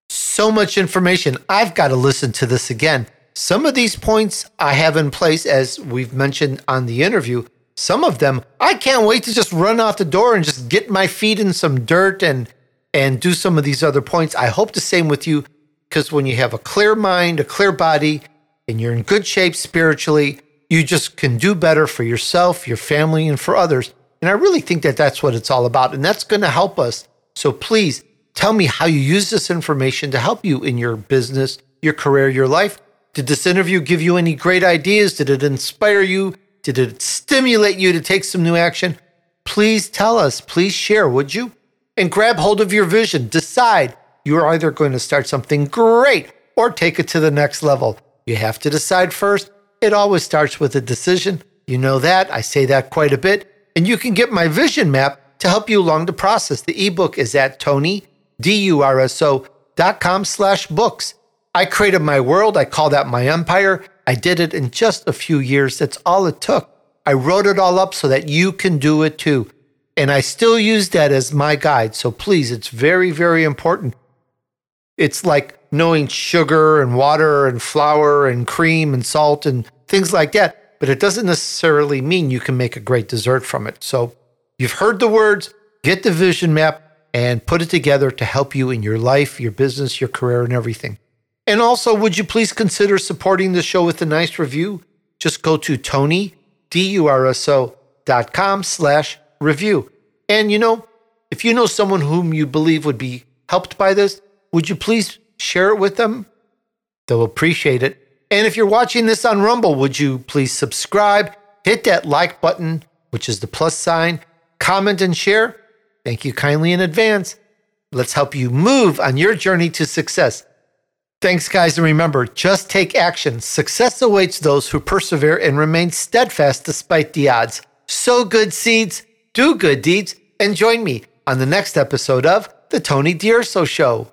So much information. I've got to listen to this again. Some of these points I have in place, as we've mentioned on the interview. Some of them I can't wait to just run out the door and just get my feet in some dirt and and do some of these other points. I hope the same with you because when you have a clear mind, a clear body, and you're in good shape spiritually, you just can do better for yourself, your family, and for others. And I really think that that's what it's all about. And that's going to help us. So please tell me how you use this information to help you in your business, your career, your life. Did this interview give you any great ideas? Did it inspire you? Did it stimulate you to take some new action? Please tell us. Please share, would you? And grab hold of your vision. Decide you're either going to start something great or take it to the next level. You have to decide first. It always starts with a decision. You know that. I say that quite a bit. And you can get my vision map to help you along the process. The ebook is at Tony, D-U-R-S-O dot com slash books. I created my world. I call that my empire. I did it in just a few years. That's all it took. I wrote it all up so that you can do it too. And I still use that as my guide. So please, it's very, very important. It's like knowing sugar and water and flour and cream and salt and things like that. But it doesn't necessarily mean you can make a great dessert from it. So you've heard the words, get the vision map and put it together to help you in your life, your business, your career, and everything. And also, would you please consider supporting the show with a nice review? Just go to Tony, dot com slash review. And you know, if you know someone whom you believe would be helped by this, would you please share it with them? They'll appreciate it. And if you're watching this on Rumble, would you please subscribe, hit that like button, which is the plus sign, comment and share? Thank you kindly in advance. Let's help you move on your journey to success. Thanks, guys. And remember, just take action. Success awaits those who persevere and remain steadfast despite the odds. Sow good seeds, do good deeds, and join me on the next episode of The Tony D'Urso Show.